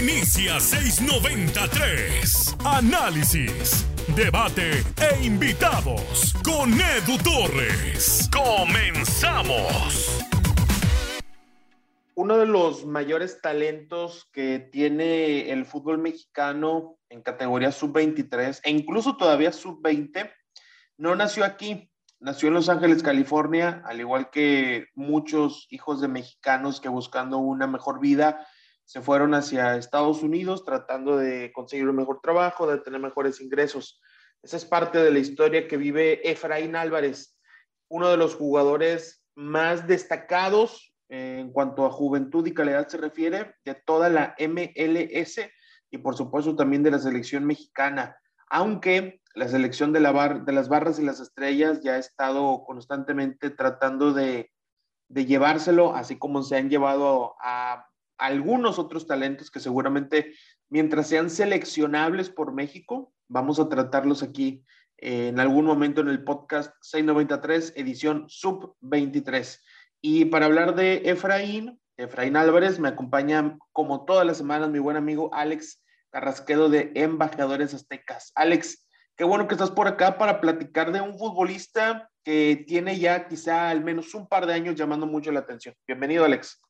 Inicia 693. Análisis, debate e invitados con Edu Torres. Comenzamos. Uno de los mayores talentos que tiene el fútbol mexicano en categoría sub-23 e incluso todavía sub-20 no nació aquí, nació en Los Ángeles, California, al igual que muchos hijos de mexicanos que buscando una mejor vida se fueron hacia Estados Unidos tratando de conseguir un mejor trabajo, de tener mejores ingresos. Esa es parte de la historia que vive Efraín Álvarez, uno de los jugadores más destacados en cuanto a juventud y calidad se refiere de toda la MLS y por supuesto también de la selección mexicana, aunque la selección de las barras y las estrellas ya ha estado constantemente tratando de, de llevárselo, así como se han llevado a algunos otros talentos que seguramente mientras sean seleccionables por México, vamos a tratarlos aquí eh, en algún momento en el podcast 693, edición sub 23. Y para hablar de Efraín, Efraín Álvarez, me acompaña como todas las semanas mi buen amigo Alex Carrasquedo de Embajadores Aztecas. Alex, qué bueno que estás por acá para platicar de un futbolista que tiene ya quizá al menos un par de años llamando mucho la atención. Bienvenido, Alex.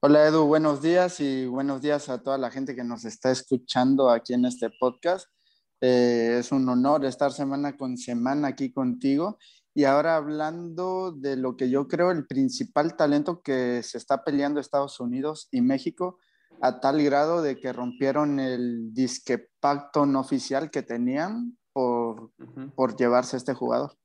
Hola Edu, buenos días y buenos días a toda la gente que nos está escuchando aquí en este podcast. Eh, es un honor estar semana con semana aquí contigo. Y ahora hablando de lo que yo creo el principal talento que se está peleando Estados Unidos y México, a tal grado de que rompieron el disque pacto no oficial que tenían por, por llevarse a este jugador.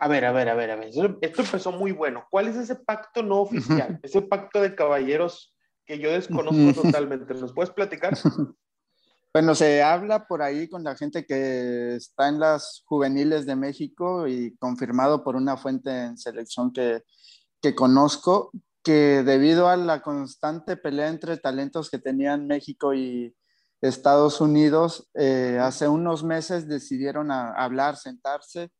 A ver, a ver, a ver, a ver. Esto empezó muy bueno. ¿Cuál es ese pacto no oficial? Ese pacto de caballeros que yo desconozco totalmente. ¿Nos puedes platicar? Bueno, se habla por ahí con la gente que está en las juveniles de México y confirmado por una fuente en selección que, que conozco, que debido a la constante pelea entre talentos que tenían México y Estados Unidos, eh, hace unos meses decidieron hablar, sentarse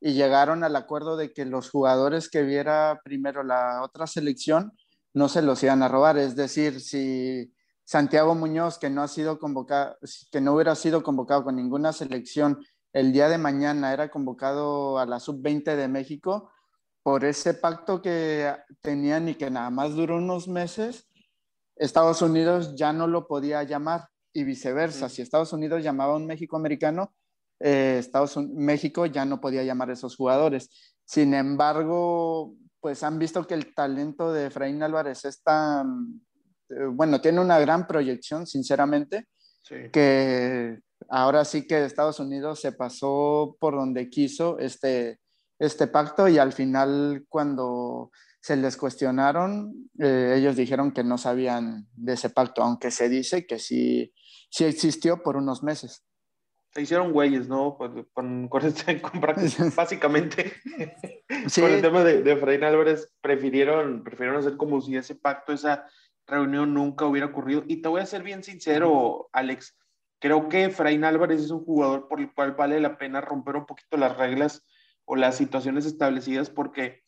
y llegaron al acuerdo de que los jugadores que viera primero la otra selección no se los iban a robar. Es decir, si Santiago Muñoz, que no, ha sido convocado, que no hubiera sido convocado con ninguna selección, el día de mañana era convocado a la sub-20 de México, por ese pacto que tenían y que nada más duró unos meses, Estados Unidos ya no lo podía llamar y viceversa. Si Estados Unidos llamaba a un México americano, eh, Estados México ya no podía llamar a esos jugadores. Sin embargo, pues han visto que el talento de Efraín Álvarez es tan, eh, bueno, tiene una gran proyección, sinceramente, que ahora sí que Estados Unidos se pasó por donde quiso este, este pacto y al final cuando se les cuestionaron, eh, ellos dijeron que no sabían de ese pacto, aunque se dice que sí, sí existió por unos meses se hicieron güeyes, ¿no? Con, con, con, este, básicamente, con el tema de, de Efraín Álvarez, prefirieron, prefirieron hacer como si ese pacto, esa reunión nunca hubiera ocurrido. Y te voy a ser bien sincero, Alex, creo que Efraín Álvarez es un jugador por el cual vale la pena romper un poquito las reglas o las situaciones establecidas, porque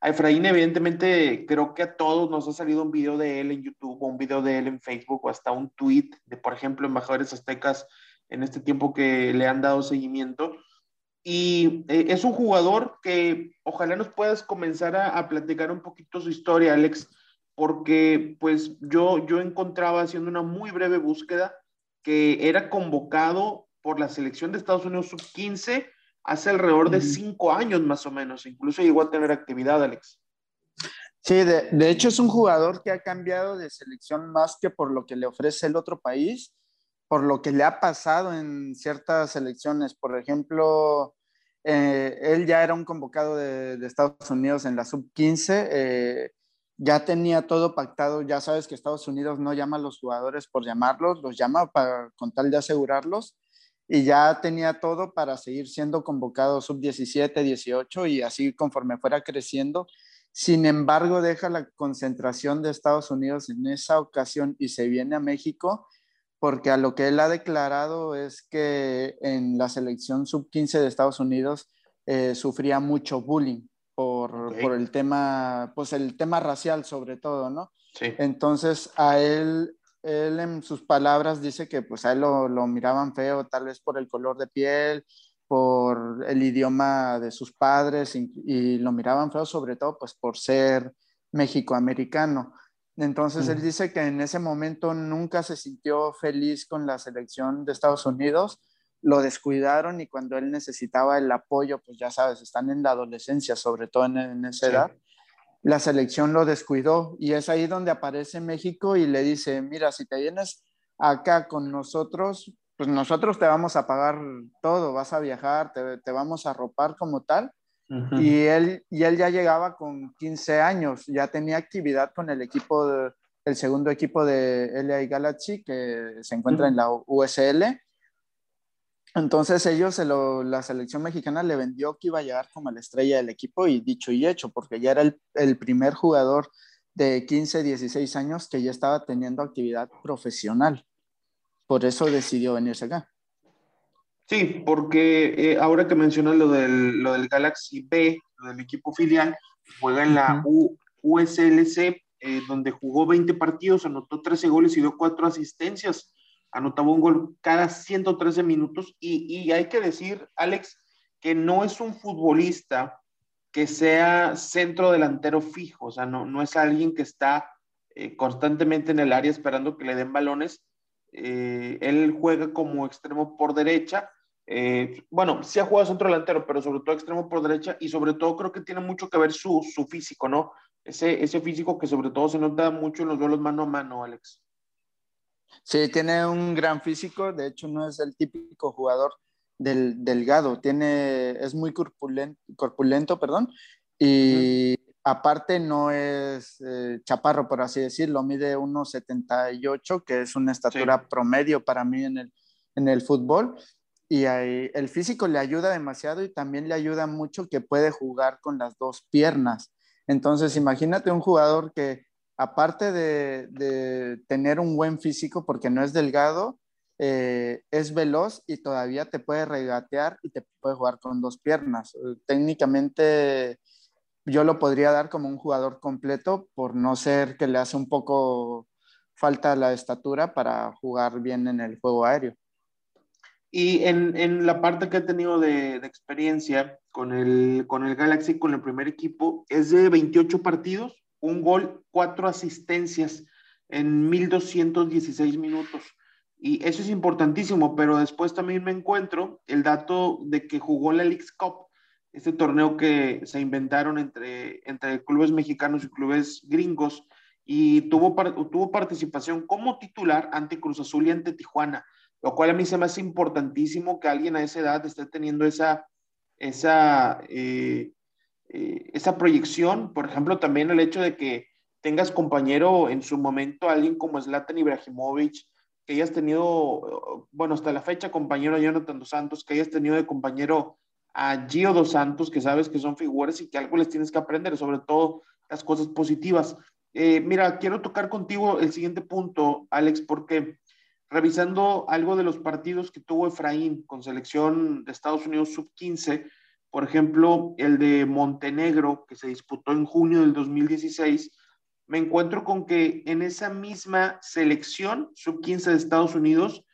a Efraín, evidentemente, creo que a todos nos ha salido un video de él en YouTube o un video de él en Facebook o hasta un tweet de, por ejemplo, embajadores aztecas en este tiempo que le han dado seguimiento. Y eh, es un jugador que ojalá nos puedas comenzar a, platicar un poquito su historia, Alex, porque pues yo, yo encontraba haciendo una muy breve búsqueda que era convocado por la selección de Estados Unidos sub-15 hace alrededor de cinco años más o menos, incluso llegó a tener actividad, Alex. Sí, de, de, hecho es un jugador que ha cambiado de selección más que por lo que le ofrece el otro país por lo que le ha pasado en ciertas elecciones. Por ejemplo, eh, él ya era un convocado de, Estados Unidos en la sub-15, eh, ya tenía todo pactado, ya sabes que Estados Unidos no llama a los jugadores por llamarlos, los llama para, con tal de asegurarlos, y ya tenía todo para seguir siendo convocado sub-17, 18 y así conforme fuera creciendo. Sin embargo, deja la concentración de Estados Unidos en esa ocasión y se viene a México porque a lo que él ha declarado es que en la selección sub-15 de Estados Unidos eh, sufría mucho bullying por el tema, pues el tema racial sobre todo, ¿no? Sí. Entonces a él, él en sus palabras dice que pues a él lo, lo miraban feo, tal vez por el color de piel, por el idioma de sus padres y, lo miraban feo sobre todo pues por ser mexicoamericano. Entonces él dice que en ese momento nunca se sintió feliz con la selección de Estados Unidos, lo descuidaron y cuando él necesitaba el apoyo, pues ya sabes, están en la adolescencia, sobre todo en, esa edad, la selección lo descuidó y es ahí donde aparece México y le dice, mira, si te vienes acá con nosotros, pues nosotros te vamos a pagar todo, vas a viajar, te, vamos a arropar como tal. Y, él, y él ya llegaba con 15 años, ya tenía actividad con el equipo, el segundo equipo de LA Galaxy que se encuentra en la USL. Entonces ellos, la selección mexicana le vendió que iba a llegar como la estrella del equipo y dicho y hecho, porque ya era el, el primer jugador de 15, 16 años que ya estaba teniendo actividad profesional por eso decidió venirse acá. Sí, porque eh, ahora que mencionas lo del, lo del Galaxy B, lo del equipo filial, juega en la USLC, eh, donde jugó 20 partidos, anotó 13 goles y dio 4 asistencias. Anotaba un gol cada 113 minutos. Y, y hay que decir, Alex, que no es un futbolista que sea centro delantero fijo, o sea, no, no es alguien que está eh, constantemente en el área esperando que le den balones, eh, él juega como extremo por derecha. Eh, bueno, sí ha jugado centro delantero, pero sobre todo extremo por derecha y sobre todo creo que tiene mucho que ver su, su físico, ¿no? Ese, ese físico que sobre todo se nota mucho en los duelos mano a mano, Alex. Sí, tiene un gran físico, de hecho no es el típico jugador del, delgado, tiene, es muy corpulento, corpulento perdón, y Aparte no es eh, chaparro, por así decirlo, mide 1,78, que es una estatura promedio para mí en el, en el fútbol. Y el físico le ayuda demasiado y también le ayuda mucho que puede jugar con las dos piernas. Entonces, imagínate un jugador que, aparte de, tener un buen físico, porque no es delgado, eh, es veloz y todavía te puede regatear y te puede jugar con dos piernas. Técnicamente yo lo podría dar como un jugador completo por no ser que le hace un poco falta la estatura para jugar bien en el juego aéreo. Y en, en la parte que he tenido de, de, experiencia con el, con el Galaxy, con el primer equipo, es de 28 partidos, un gol, cuatro asistencias en 1216 minutos. Y eso es importantísimo, pero después también me encuentro el dato de que jugó la League Cup este torneo que se inventaron entre, entre clubes mexicanos y clubes gringos y tuvo, tuvo participación como titular ante Cruz Azul y ante Tijuana, lo cual a mí se me hace importantísimo que alguien a esa edad esté teniendo esa, esa, eh, eh, esa proyección. Por ejemplo, también el hecho de que tengas compañero en su momento, alguien como Zlatan Ibrahimovic, que hayas tenido, bueno, hasta la fecha, compañero Jonathan Dos Santos, que hayas tenido de compañero a Gio Dos Santos, que sabes que son figuras y que algo les tienes que aprender, sobre todo las cosas positivas. Eh, mira, quiero tocar contigo el siguiente punto, Alex, porque revisando algo de los partidos que tuvo Efraín con selección de Estados Unidos sub-15, por ejemplo, el de Montenegro, que se disputó en junio del 2016, me encuentro con que en esa misma selección sub-15 de Estados Unidos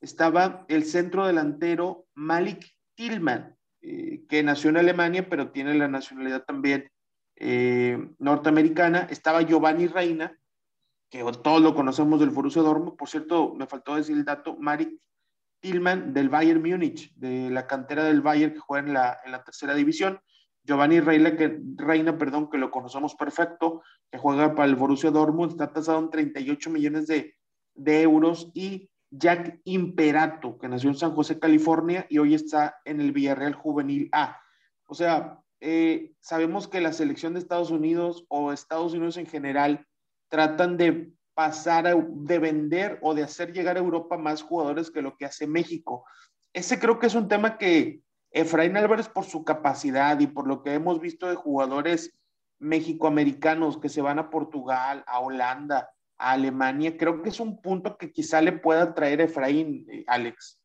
estaba el centro delantero Malik Tillman, eh, que nació en Alemania, pero tiene la nacionalidad también eh, norteamericana. Estaba Giovanni Reina, que todos lo conocemos del Borussia Dortmund. Por cierto, me faltó decir el dato, Marik Tillman del Bayern Múnich, de la cantera del Bayern que juega en la, en la tercera división. Giovanni Reina, que, Reina, perdón, que lo conocemos perfecto, que juega para el Borussia Dortmund, está tasado en 38 millones de, de euros y Jack Imperato, que nació en San José, California, y hoy está en el Villarreal Juvenil A. O sea, eh, sabemos que la selección de Estados Unidos o Estados Unidos en general tratan de pasar, de vender o de hacer llegar a Europa más jugadores que lo que hace México. Ese creo que es un tema que Efraín Álvarez, por su capacidad y por lo que hemos visto de jugadores mexicoamericanos que se van a Portugal, a Holanda, a Alemania, creo que es un punto que quizá le pueda traer Efraín, eh, Alex.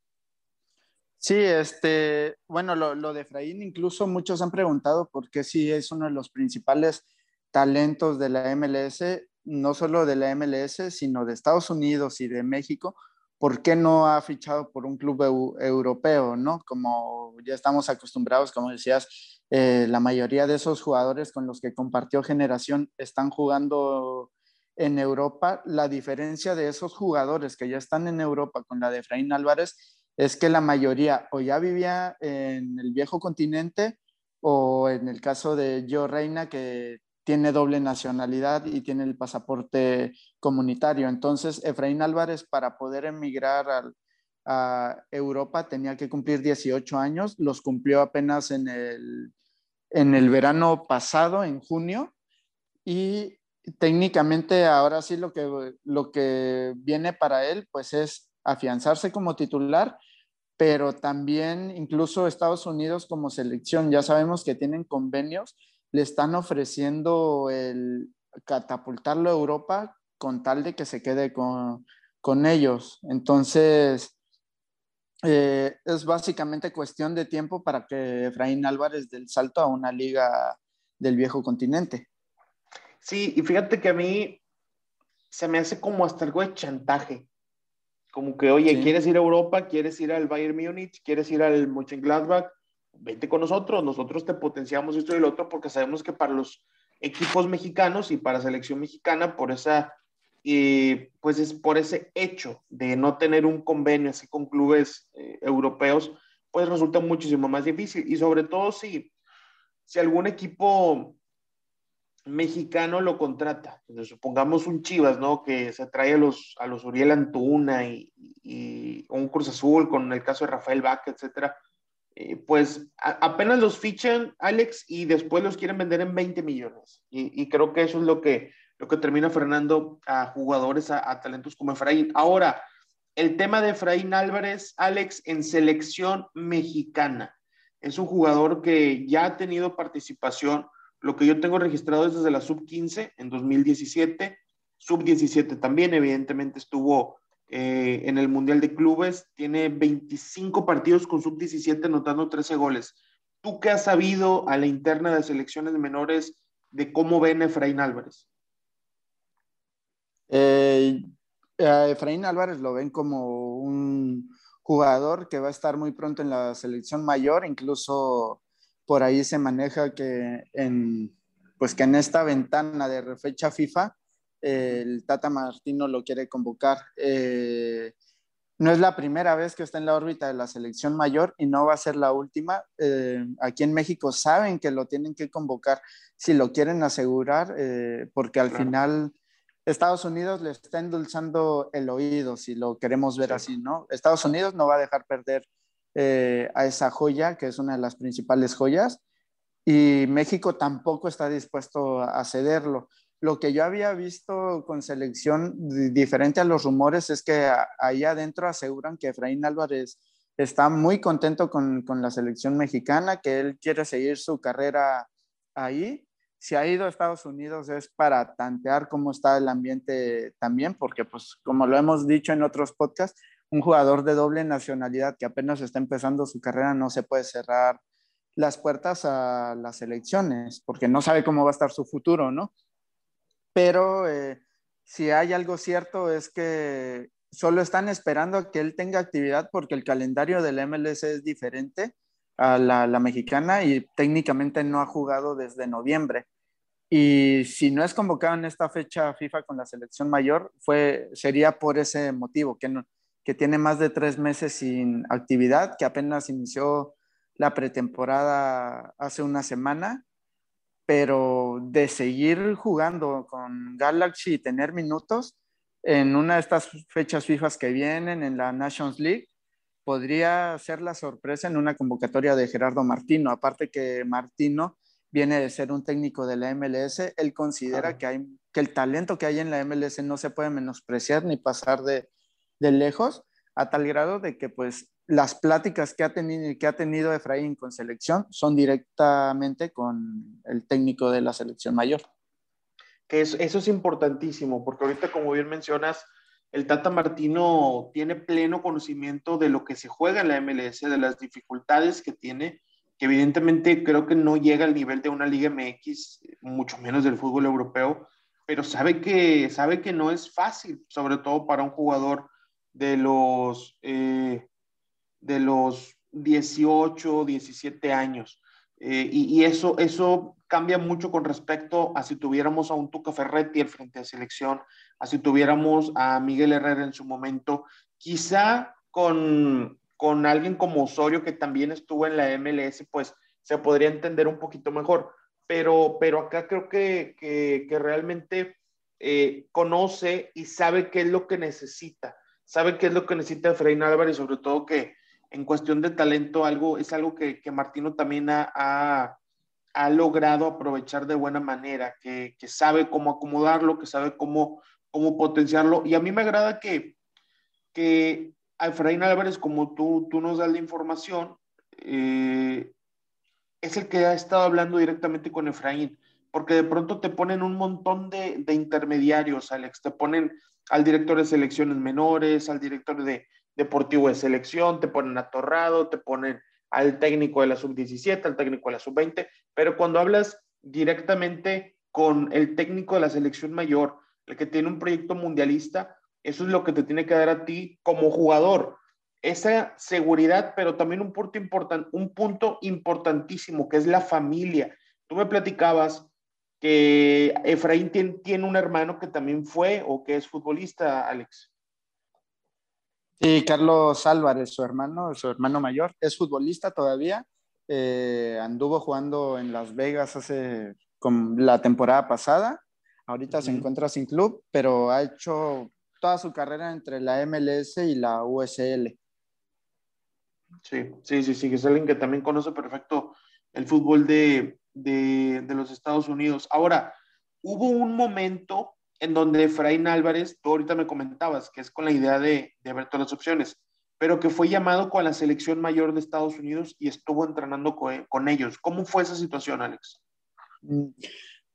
Sí, este, bueno, lo, lo, de Efraín, incluso muchos han preguntado por qué sí es uno de los principales talentos de la MLS, no solo de la MLS, sino de Estados Unidos y de México, ¿por qué no ha fichado por un club europeo, no? Como ya estamos acostumbrados, como decías, eh, la mayoría de esos jugadores con los que compartió generación están jugando en Europa. La diferencia de esos jugadores que ya están en Europa con la de Efraín Álvarez es que la mayoría o ya vivía en el viejo continente o en el caso de Joe Reina, que tiene doble nacionalidad y tiene el pasaporte comunitario. Entonces, Efraín Álvarez, para poder emigrar a Europa, tenía que cumplir 18 años, los cumplió apenas en el, en el verano pasado, en junio, y técnicamente ahora sí lo que, lo que viene para él, pues es afianzarse como titular, pero también incluso Estados Unidos como selección, ya sabemos que tienen convenios le están ofreciendo el catapultarlo a Europa con tal de que se quede con, ellos. Entonces, eh, es básicamente cuestión de tiempo para que Efraín Álvarez del salto a una liga del viejo continente. Sí, y fíjate que a mí se me hace como hasta algo de chantaje. Como que, oye, ¿quieres ir a Europa? ¿Quieres ir al Bayern Múnich? ¿Quieres ir al Mönchengladbach? Vente con nosotros, nosotros te potenciamos esto y lo otro, porque sabemos que para los equipos mexicanos y para selección mexicana, por esa, eh, pues es por ese hecho de no tener un convenio así con clubes eh, europeos, pues resulta muchísimo más difícil. Y sobre todo si, si algún equipo mexicano lo contrata, supongamos un Chivas, ¿no? Que se trae a los, a los Uriel Antuna y, y un Cruz Azul con el caso de Rafael Vaca, etcétera eh, pues apenas los fichan, Alex, y después los quieren vender en 20 millones. Y, creo que eso es lo que, lo que termina frenando a jugadores, a, talentos como Efraín. Ahora, el tema de Efraín Álvarez, Alex, en selección mexicana. Es un jugador que ya ha tenido participación. Lo que yo tengo registrado es desde la sub-15 en 2017, sub-17 también, evidentemente estuvo eh, en el Mundial de Clubes, tiene 25 partidos con sub-17 anotando 13 goles. ¿Tú qué has sabido a la interna de selecciones menores de cómo ven Efraín Álvarez? Eh, Efraín Álvarez lo ven como un jugador que va a estar muy pronto en la selección mayor, incluso por ahí se maneja que en, pues que en esta ventana de fecha FIFA el Tata Martino lo quiere convocar. Eh, no es la primera vez que está en la órbita de la selección mayor y no va a ser la última. Eh, aquí en México saben que lo tienen que convocar si lo quieren asegurar, eh, porque al final Estados Unidos le está endulzando el oído, si lo queremos ver así, ¿no? Estados Unidos no va a dejar perder a esa joya, que es una de las principales joyas, y México tampoco está dispuesto a cederlo. Lo que yo había visto con selección diferente a los rumores es que ahí adentro aseguran que Efraín Álvarez está muy contento con, la selección mexicana, que él quiere seguir su carrera ahí. Si ha ido a Estados Unidos es para tantear cómo está el ambiente también, porque pues como lo hemos dicho en otros podcasts, un jugador de doble nacionalidad que apenas está empezando su carrera no se puede cerrar las puertas a las elecciones, porque no sabe cómo va a estar su futuro, ¿no? Pero eh, si hay algo cierto es que solo están esperando a que él tenga actividad porque el calendario del MLS es diferente a la, mexicana y técnicamente no ha jugado desde noviembre. Y si no es convocado en esta fecha FIFA con la selección mayor, fue, sería por ese motivo, que, que tiene más de tres meses sin actividad, que apenas inició la pretemporada hace una semana pero de seguir jugando con Galaxy y tener minutos en una de estas fechas FIFA que vienen en la Nations League, podría ser la sorpresa en una convocatoria de Gerardo Martino. Aparte que Martino viene de ser un técnico de la MLS, él considera que, hay, que el talento que hay en la MLS no se puede menospreciar ni pasar de, de lejos, a tal grado de que pues las pláticas que ha, tenido, que ha tenido Efraín con selección son directamente con el técnico de la selección mayor. Que eso, es importantísimo, porque ahorita, como bien mencionas, el Tata Martino tiene pleno conocimiento de lo que se juega en la MLS, de las dificultades que tiene, que evidentemente creo que no llega al nivel de una Liga MX, mucho menos del fútbol europeo, pero sabe que, sabe que no es fácil, sobre todo para un jugador de los, eh, de los 18, 17 años. Eh, y, eso, eso cambia mucho con respecto a si tuviéramos a un Tuca Ferretti al frente de selección, a si tuviéramos a Miguel Herrera en su momento, quizá con, con alguien como Osorio que también estuvo en la MLS, pues se podría entender un poquito mejor. Pero, pero acá creo que, que, realmente eh, conoce y sabe qué es lo que necesita, sabe qué es lo que necesita Efraín Álvarez, sobre todo que en cuestión de talento algo, es algo que, que Martino también ha, ha, logrado aprovechar de buena manera, que, que, sabe cómo acomodarlo, que sabe cómo, cómo potenciarlo. Y a mí me agrada que, que a Efraín Álvarez, como tú, tú nos das la información, eh, es el que ha estado hablando directamente con Efraín, porque de pronto te ponen un montón de, de intermediarios, Alex, te ponen al director de selecciones menores, al director de, deportivo de selección, te ponen a Torrado, te ponen al técnico de la sub-17, al técnico de la sub-20, pero cuando hablas directamente con el técnico de la selección mayor, el que tiene un proyecto mundialista, eso es lo que te tiene que dar a ti como jugador. Esa seguridad, pero también un punto, important, un punto importantísimo, que es la familia. Tú me platicabas que Efraín tiene, tiene un hermano que también fue o que es futbolista, Alex. Sí, Carlos Álvarez, su hermano, su hermano mayor, es futbolista todavía. Eh, anduvo jugando en Las Vegas hace con la temporada pasada. Ahorita se encuentra sin club, pero ha hecho toda su carrera entre la MLS y la USL. Sí, sí, sí, sí, es alguien que también conoce perfecto el fútbol de, de, de los Estados Unidos. Ahora, hubo un momento en donde Efraín Álvarez, tú ahorita me comentabas, que es con la idea de, de ver todas las opciones, pero que fue llamado con la selección mayor de Estados Unidos y estuvo entrenando con, con ellos. ¿Cómo fue esa situación, Alex? Mm,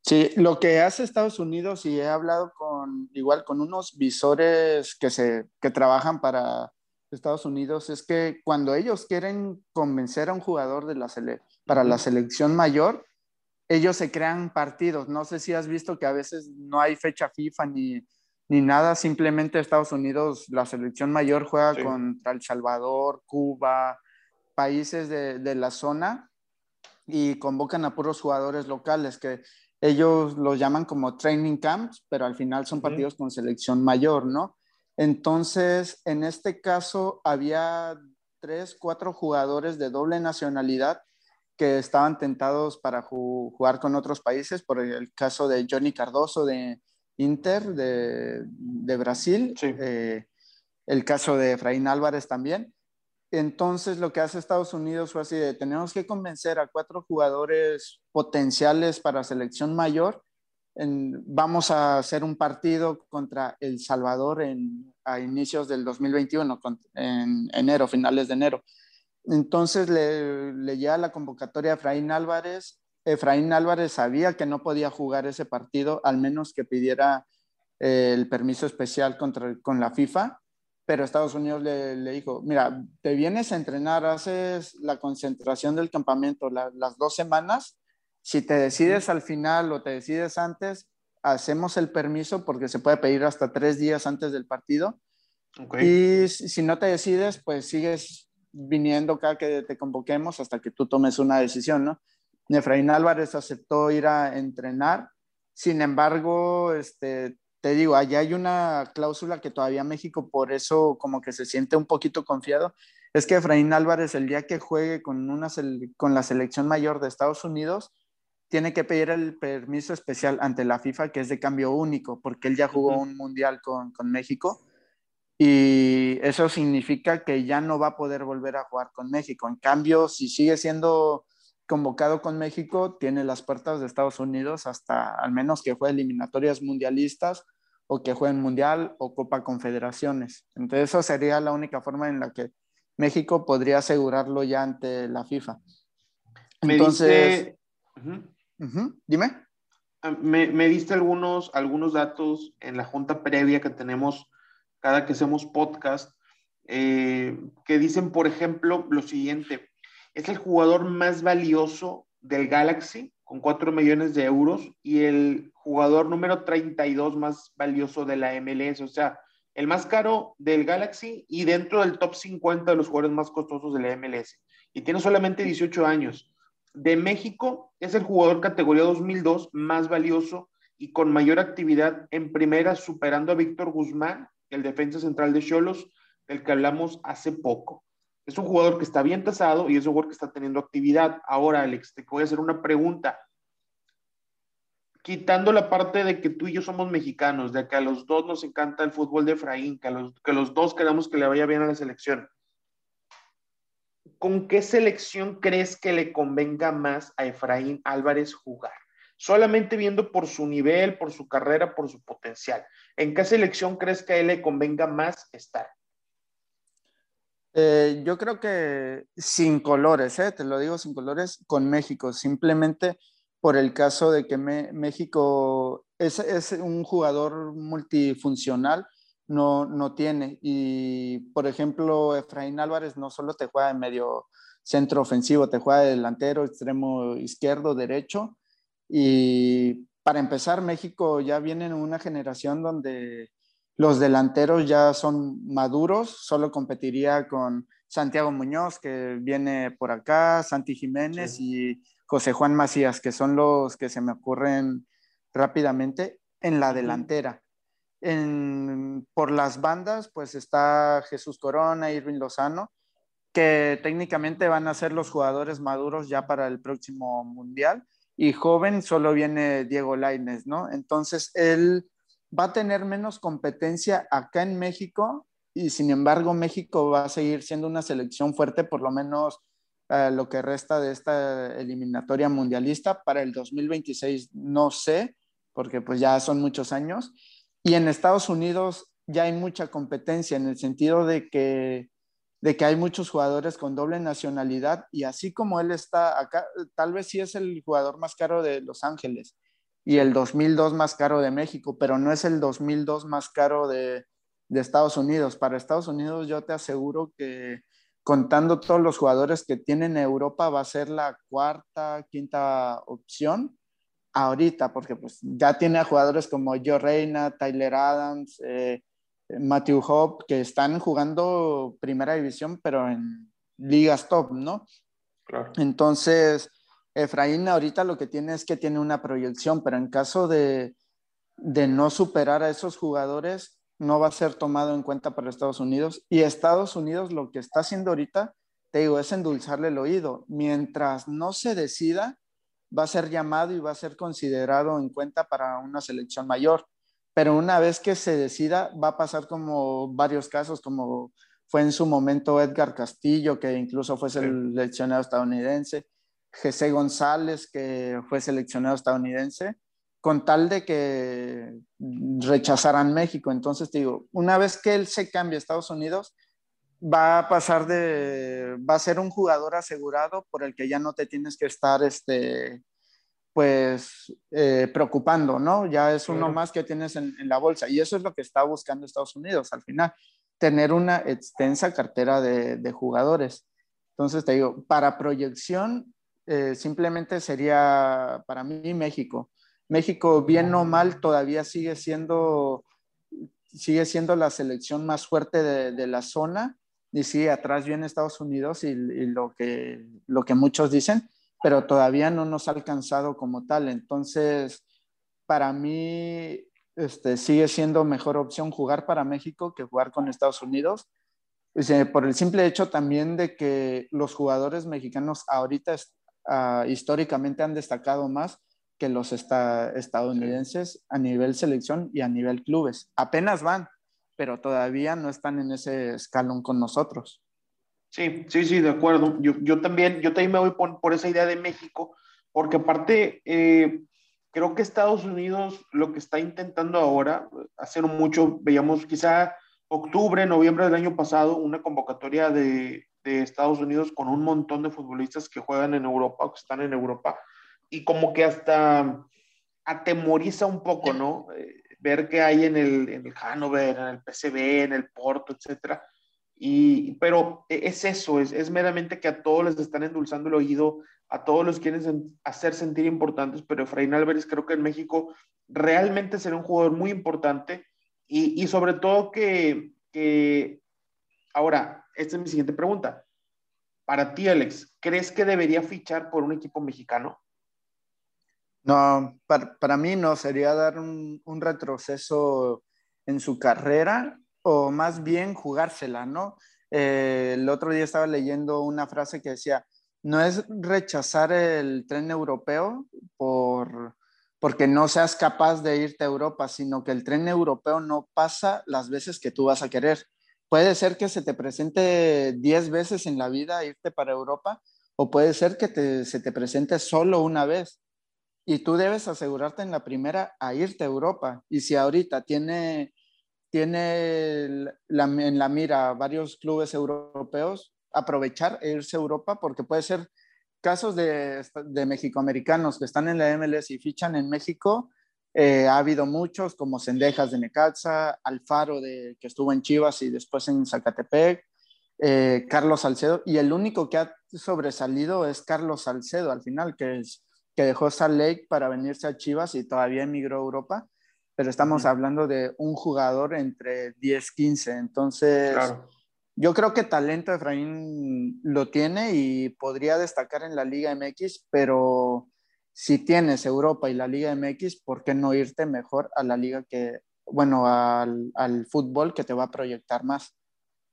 sí, lo que hace Estados Unidos, y he hablado con, igual con unos visores que, se, que trabajan para Estados Unidos, es que cuando ellos quieren convencer a un jugador de la sele para la selección mayor, ellos se crean partidos. No sé si has visto que a veces no hay fecha FIFA ni, ni nada, simplemente Estados Unidos, la selección mayor juega contra El Salvador, Cuba, países de, de, la zona y convocan a puros jugadores locales que ellos los llaman como training camps, pero al final son partidos con selección mayor, ¿no? Entonces, en este caso había tres, cuatro jugadores de doble nacionalidad que estaban tentados para jugar con otros países, por el caso de Johnny Cardoso de Inter de, de Brasil, eh, el caso de Efraín Álvarez también. Entonces lo que hace Estados Unidos fue así de, tenemos que convencer a cuatro jugadores potenciales para selección mayor. En, vamos a hacer un partido contra El Salvador en, a inicios del 2021, en enero, finales de enero entonces le, le llega la convocatoria a Efraín Álvarez. Efraín Álvarez sabía que no podía jugar ese partido, al menos que pidiera eh, el permiso especial contra, con la FIFA, pero Estados Unidos le, le, dijo, mira, te vienes a entrenar, haces la concentración del campamento las dos semanas, si te decides al final o te decides antes, hacemos el permiso porque se puede pedir hasta tres días antes del partido. Okay. Y si no te decides, pues sigues viniendo cada que te convoquemos hasta que tú tomes una decisión, ¿no? Efraín Álvarez aceptó ir a entrenar, sin embargo, este, te digo, allá hay una cláusula que todavía México por eso como que se siente un poquito confiado, es que Efraín Álvarez el día que juegue con, una con la selección mayor de Estados Unidos, tiene que pedir el permiso especial ante la FIFA, que es de cambio único, porque él ya jugó un mundial con, con México y eso significa que ya no va a poder volver a jugar con México. En cambio, si sigue siendo convocado con México, tiene las puertas de Estados Unidos hasta al menos que juegue eliminatorias mundialistas o que juegue Mundial o Copa Confederaciones. Entonces, eso sería la única forma en la que México podría asegurarlo ya ante la FIFA. Entonces, me uh -huh, dime. Me, me, diste algunos, algunos datos en la junta previa que tenemos cada que hacemos podcast, eh, que dicen, por ejemplo, lo siguiente, es el jugador más valioso del Galaxy con 4 millones de euros y el jugador número 32 más valioso de la MLS, o sea, el más caro del Galaxy y dentro del top 50 de los jugadores más costosos de la MLS. Y tiene solamente 18 años. De México es el jugador categoría 2002 más valioso y con mayor actividad en primera, superando a Víctor Guzmán, el defensa central de Cholos, del que hablamos hace poco. Es un jugador que está bien tasado y es un jugador que está teniendo actividad. Ahora, Alex, te voy a hacer una pregunta. Quitando la parte de que tú y yo somos mexicanos, de que a los dos nos encanta el fútbol de Efraín, que, los, que los dos queramos que le vaya bien a la selección, ¿con qué selección crees que le convenga más a Efraín Álvarez jugar? Solamente viendo por su nivel, por su carrera, por su potencial. ¿En qué selección crees que a él le convenga más estar? Eh, yo creo que sin colores, ¿eh? te lo digo sin colores, con México, simplemente por el caso de que México es, un jugador multifuncional, no, no tiene. Y, por ejemplo, Efraín Álvarez no solo te juega en medio centro ofensivo, te juega de delantero, extremo izquierdo, derecho. Y para empezar, México ya viene en una generación donde los delanteros ya son maduros, solo competiría con Santiago Muñoz, que viene por acá, Santi Jiménez y José Juan Macías, que son los que se me ocurren rápidamente en la delantera. por las bandas, pues está Jesús Corona, Irving Lozano, que técnicamente van a ser los jugadores maduros ya para el próximo mundial. Y joven solo viene Diego Lainez, ¿no? Entonces él va a tener menos competencia acá en México y sin embargo México va a seguir siendo una selección fuerte por lo menos eh, lo que resta de esta eliminatoria mundialista. Para el 2026 no sé, porque pues ya son muchos años. Y en Estados Unidos ya hay mucha competencia en el sentido de que, de que hay muchos jugadores con doble nacionalidad y así como él está acá, tal vez sí es el jugador más caro de Los Ángeles, y el 2002 más caro de México, pero no es el 2002 más caro de, de Estados Unidos. Para Estados Unidos yo te aseguro que contando todos los jugadores que tienen Europa va a ser la cuarta, quinta opción ahorita, porque pues ya tiene a jugadores como Joe Reina, Tyler Adams, eh, Matthew Hope, que están jugando primera división, pero en ligas top, ¿no? Claro. Entonces, Efraín ahorita lo que tiene es que tiene una proyección, pero en caso de, no superar a esos jugadores, no va a ser tomado en cuenta para Estados Unidos. Y Estados Unidos lo que está haciendo ahorita, te digo, es endulzarle el oído. Mientras no se decida, va a ser llamado y va a ser considerado en cuenta para una selección mayor. Pero una vez que se decida, va a pasar como varios casos, como fue en su momento Edgar Castillo, que incluso fue seleccionado estadounidense. José González, que fue seleccionado estadounidense, con tal de que rechazaran México. Entonces, digo, una vez que él se cambie a Estados Unidos, va a pasar de, va a ser un jugador asegurado por el que ya no te tienes que estar, este, pues, eh, preocupando, ¿no? Ya es uno más que tienes en, la bolsa. Y eso es lo que está buscando Estados Unidos al final, tener una extensa cartera de, de jugadores. Entonces, te digo, para proyección, eh, simplemente sería para mí México. México, bien o mal, todavía sigue siendo, sigue siendo la selección más fuerte de, la zona. Y sí, atrás viene Estados Unidos y, lo, que, lo que muchos dicen, pero todavía no nos ha alcanzado como tal. Entonces, para mí, este, sigue siendo mejor opción jugar para México que jugar con Estados Unidos. Por el simple hecho también de que los jugadores mexicanos ahorita Ah, históricamente han destacado más que los estadounidenses a nivel selección y a nivel clubes. Apenas van, pero todavía no están en ese escalón con nosotros. Sí, sí, sí, de acuerdo. Yo, yo también, yo también me voy por, esa idea de México, porque aparte, eh, creo que Estados Unidos lo que está intentando ahora, hacer mucho, veíamos quizá octubre, noviembre del año pasado, una convocatoria de, de Estados Unidos con un montón de futbolistas que juegan en Europa o que están en Europa y como que hasta atemoriza un poco, ¿no? Eh, ver qué hay en el, en el Hannover, en el PCB, en el Porto, etcétera. Y, pero e, es eso, es, es meramente que a todos les están endulzando el oído, a todos los quieren hacer sentir importantes, pero Efraín Álvarez creo que en México realmente será un jugador muy importante y, y sobre todo que, que, ahora, esta es mi siguiente pregunta. Para ti, Alex, ¿crees que debería fichar por un equipo mexicano? No, para, para mí no, sería dar un, un, retroceso en su carrera o más bien jugársela, ¿no? Eh, el otro día estaba leyendo una frase que decía, no es rechazar el tren europeo por, porque no seas capaz de irte a Europa, sino que el tren europeo no pasa las veces que tú vas a querer. Puede ser que se te presente 10 veces en la vida irte para Europa o puede ser que se te presente solo una vez y tú debes asegurarte en la primera a irte a Europa. Y si ahorita tiene, tiene en la mira varios clubes europeos, aprovechar e irse a Europa, porque puede ser casos de, de mexicoamericanos que están en la MLS y fichan en México. Eh, ha habido muchos, como Sendejas de Necaxa, Alfaro, de, que estuvo en Chivas y después en Zacatepec, eh, Carlos Salcedo, y el único que ha sobresalido es Carlos Salcedo al final, que es que dejó Salt Lake para venirse a Chivas y todavía emigró a Europa, pero estamos hablando de un jugador entre 10, 15, entonces yo creo que talento Efraín lo tiene y podría destacar en la Liga MX, pero si tienes Europa y la Liga MX, ¿por qué no irte mejor a la liga que, bueno, al, al fútbol que te va a proyectar más?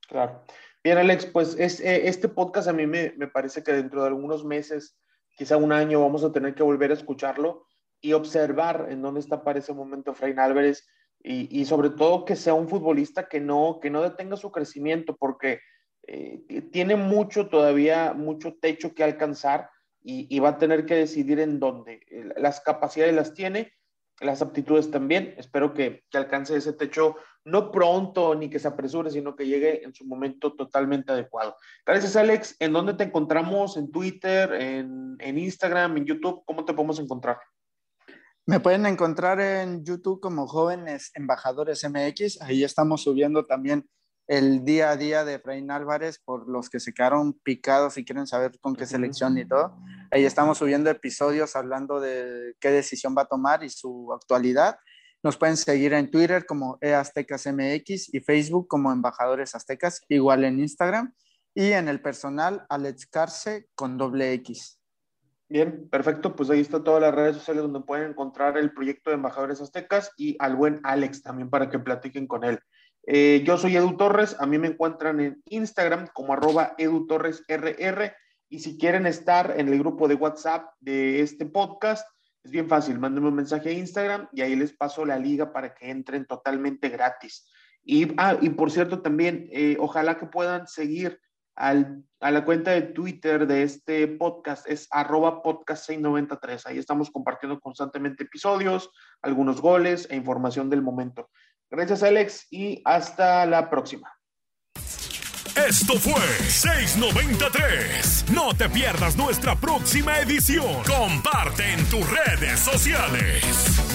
Claro. Bien, Alex, pues es, eh, este podcast a mí me, me parece que dentro de algunos meses quizá un año vamos a tener que volver a escucharlo y observar en dónde está para ese momento Efraín Álvarez y, y, sobre todo que sea un futbolista que no, que no detenga su crecimiento porque eh, tiene mucho todavía, mucho techo que alcanzar y, y, va a tener que decidir en dónde. Las capacidades las tiene, las aptitudes también. Espero que, que alcance ese techo no pronto ni que se apresure, sino que llegue en su momento totalmente adecuado. Gracias, Alex. ¿En dónde te encontramos? ¿En Twitter? ¿En, en Instagram? ¿En YouTube? ¿Cómo te podemos encontrar? Me pueden encontrar en YouTube como Jóvenes Embajadores MX. Ahí estamos subiendo también el día a día de Efraín Álvarez por los que se quedaron picados y quieren saber con qué selección y todo. Ahí estamos subiendo episodios hablando de qué decisión va a tomar y su actualidad. Nos pueden seguir en Twitter como eaztecasmx y Facebook como Embajadores Aztecas, igual en Instagram y en el personal Alex Carce con doble X. Bien, perfecto. Pues ahí está todas las redes sociales donde pueden encontrar el proyecto de Embajadores Aztecas y al buen Alex también para que platiquen con él. Eh, yo soy Edu Torres, a mí me encuentran en Instagram como arroba Edu Torres RR y si quieren estar en el grupo de WhatsApp de este podcast, es bien fácil, mándenme un mensaje a Instagram y ahí les paso la liga para que entren totalmente gratis. Y, ah, y por cierto, también, eh, ojalá que puedan seguir al, a la cuenta de Twitter de este podcast, es arroba podcast693. Ahí estamos compartiendo constantemente episodios, algunos goles e información del momento. Gracias, Alex, y hasta la próxima. Esto fue 693. No te pierdas nuestra próxima edición. Comparte en tus redes sociales.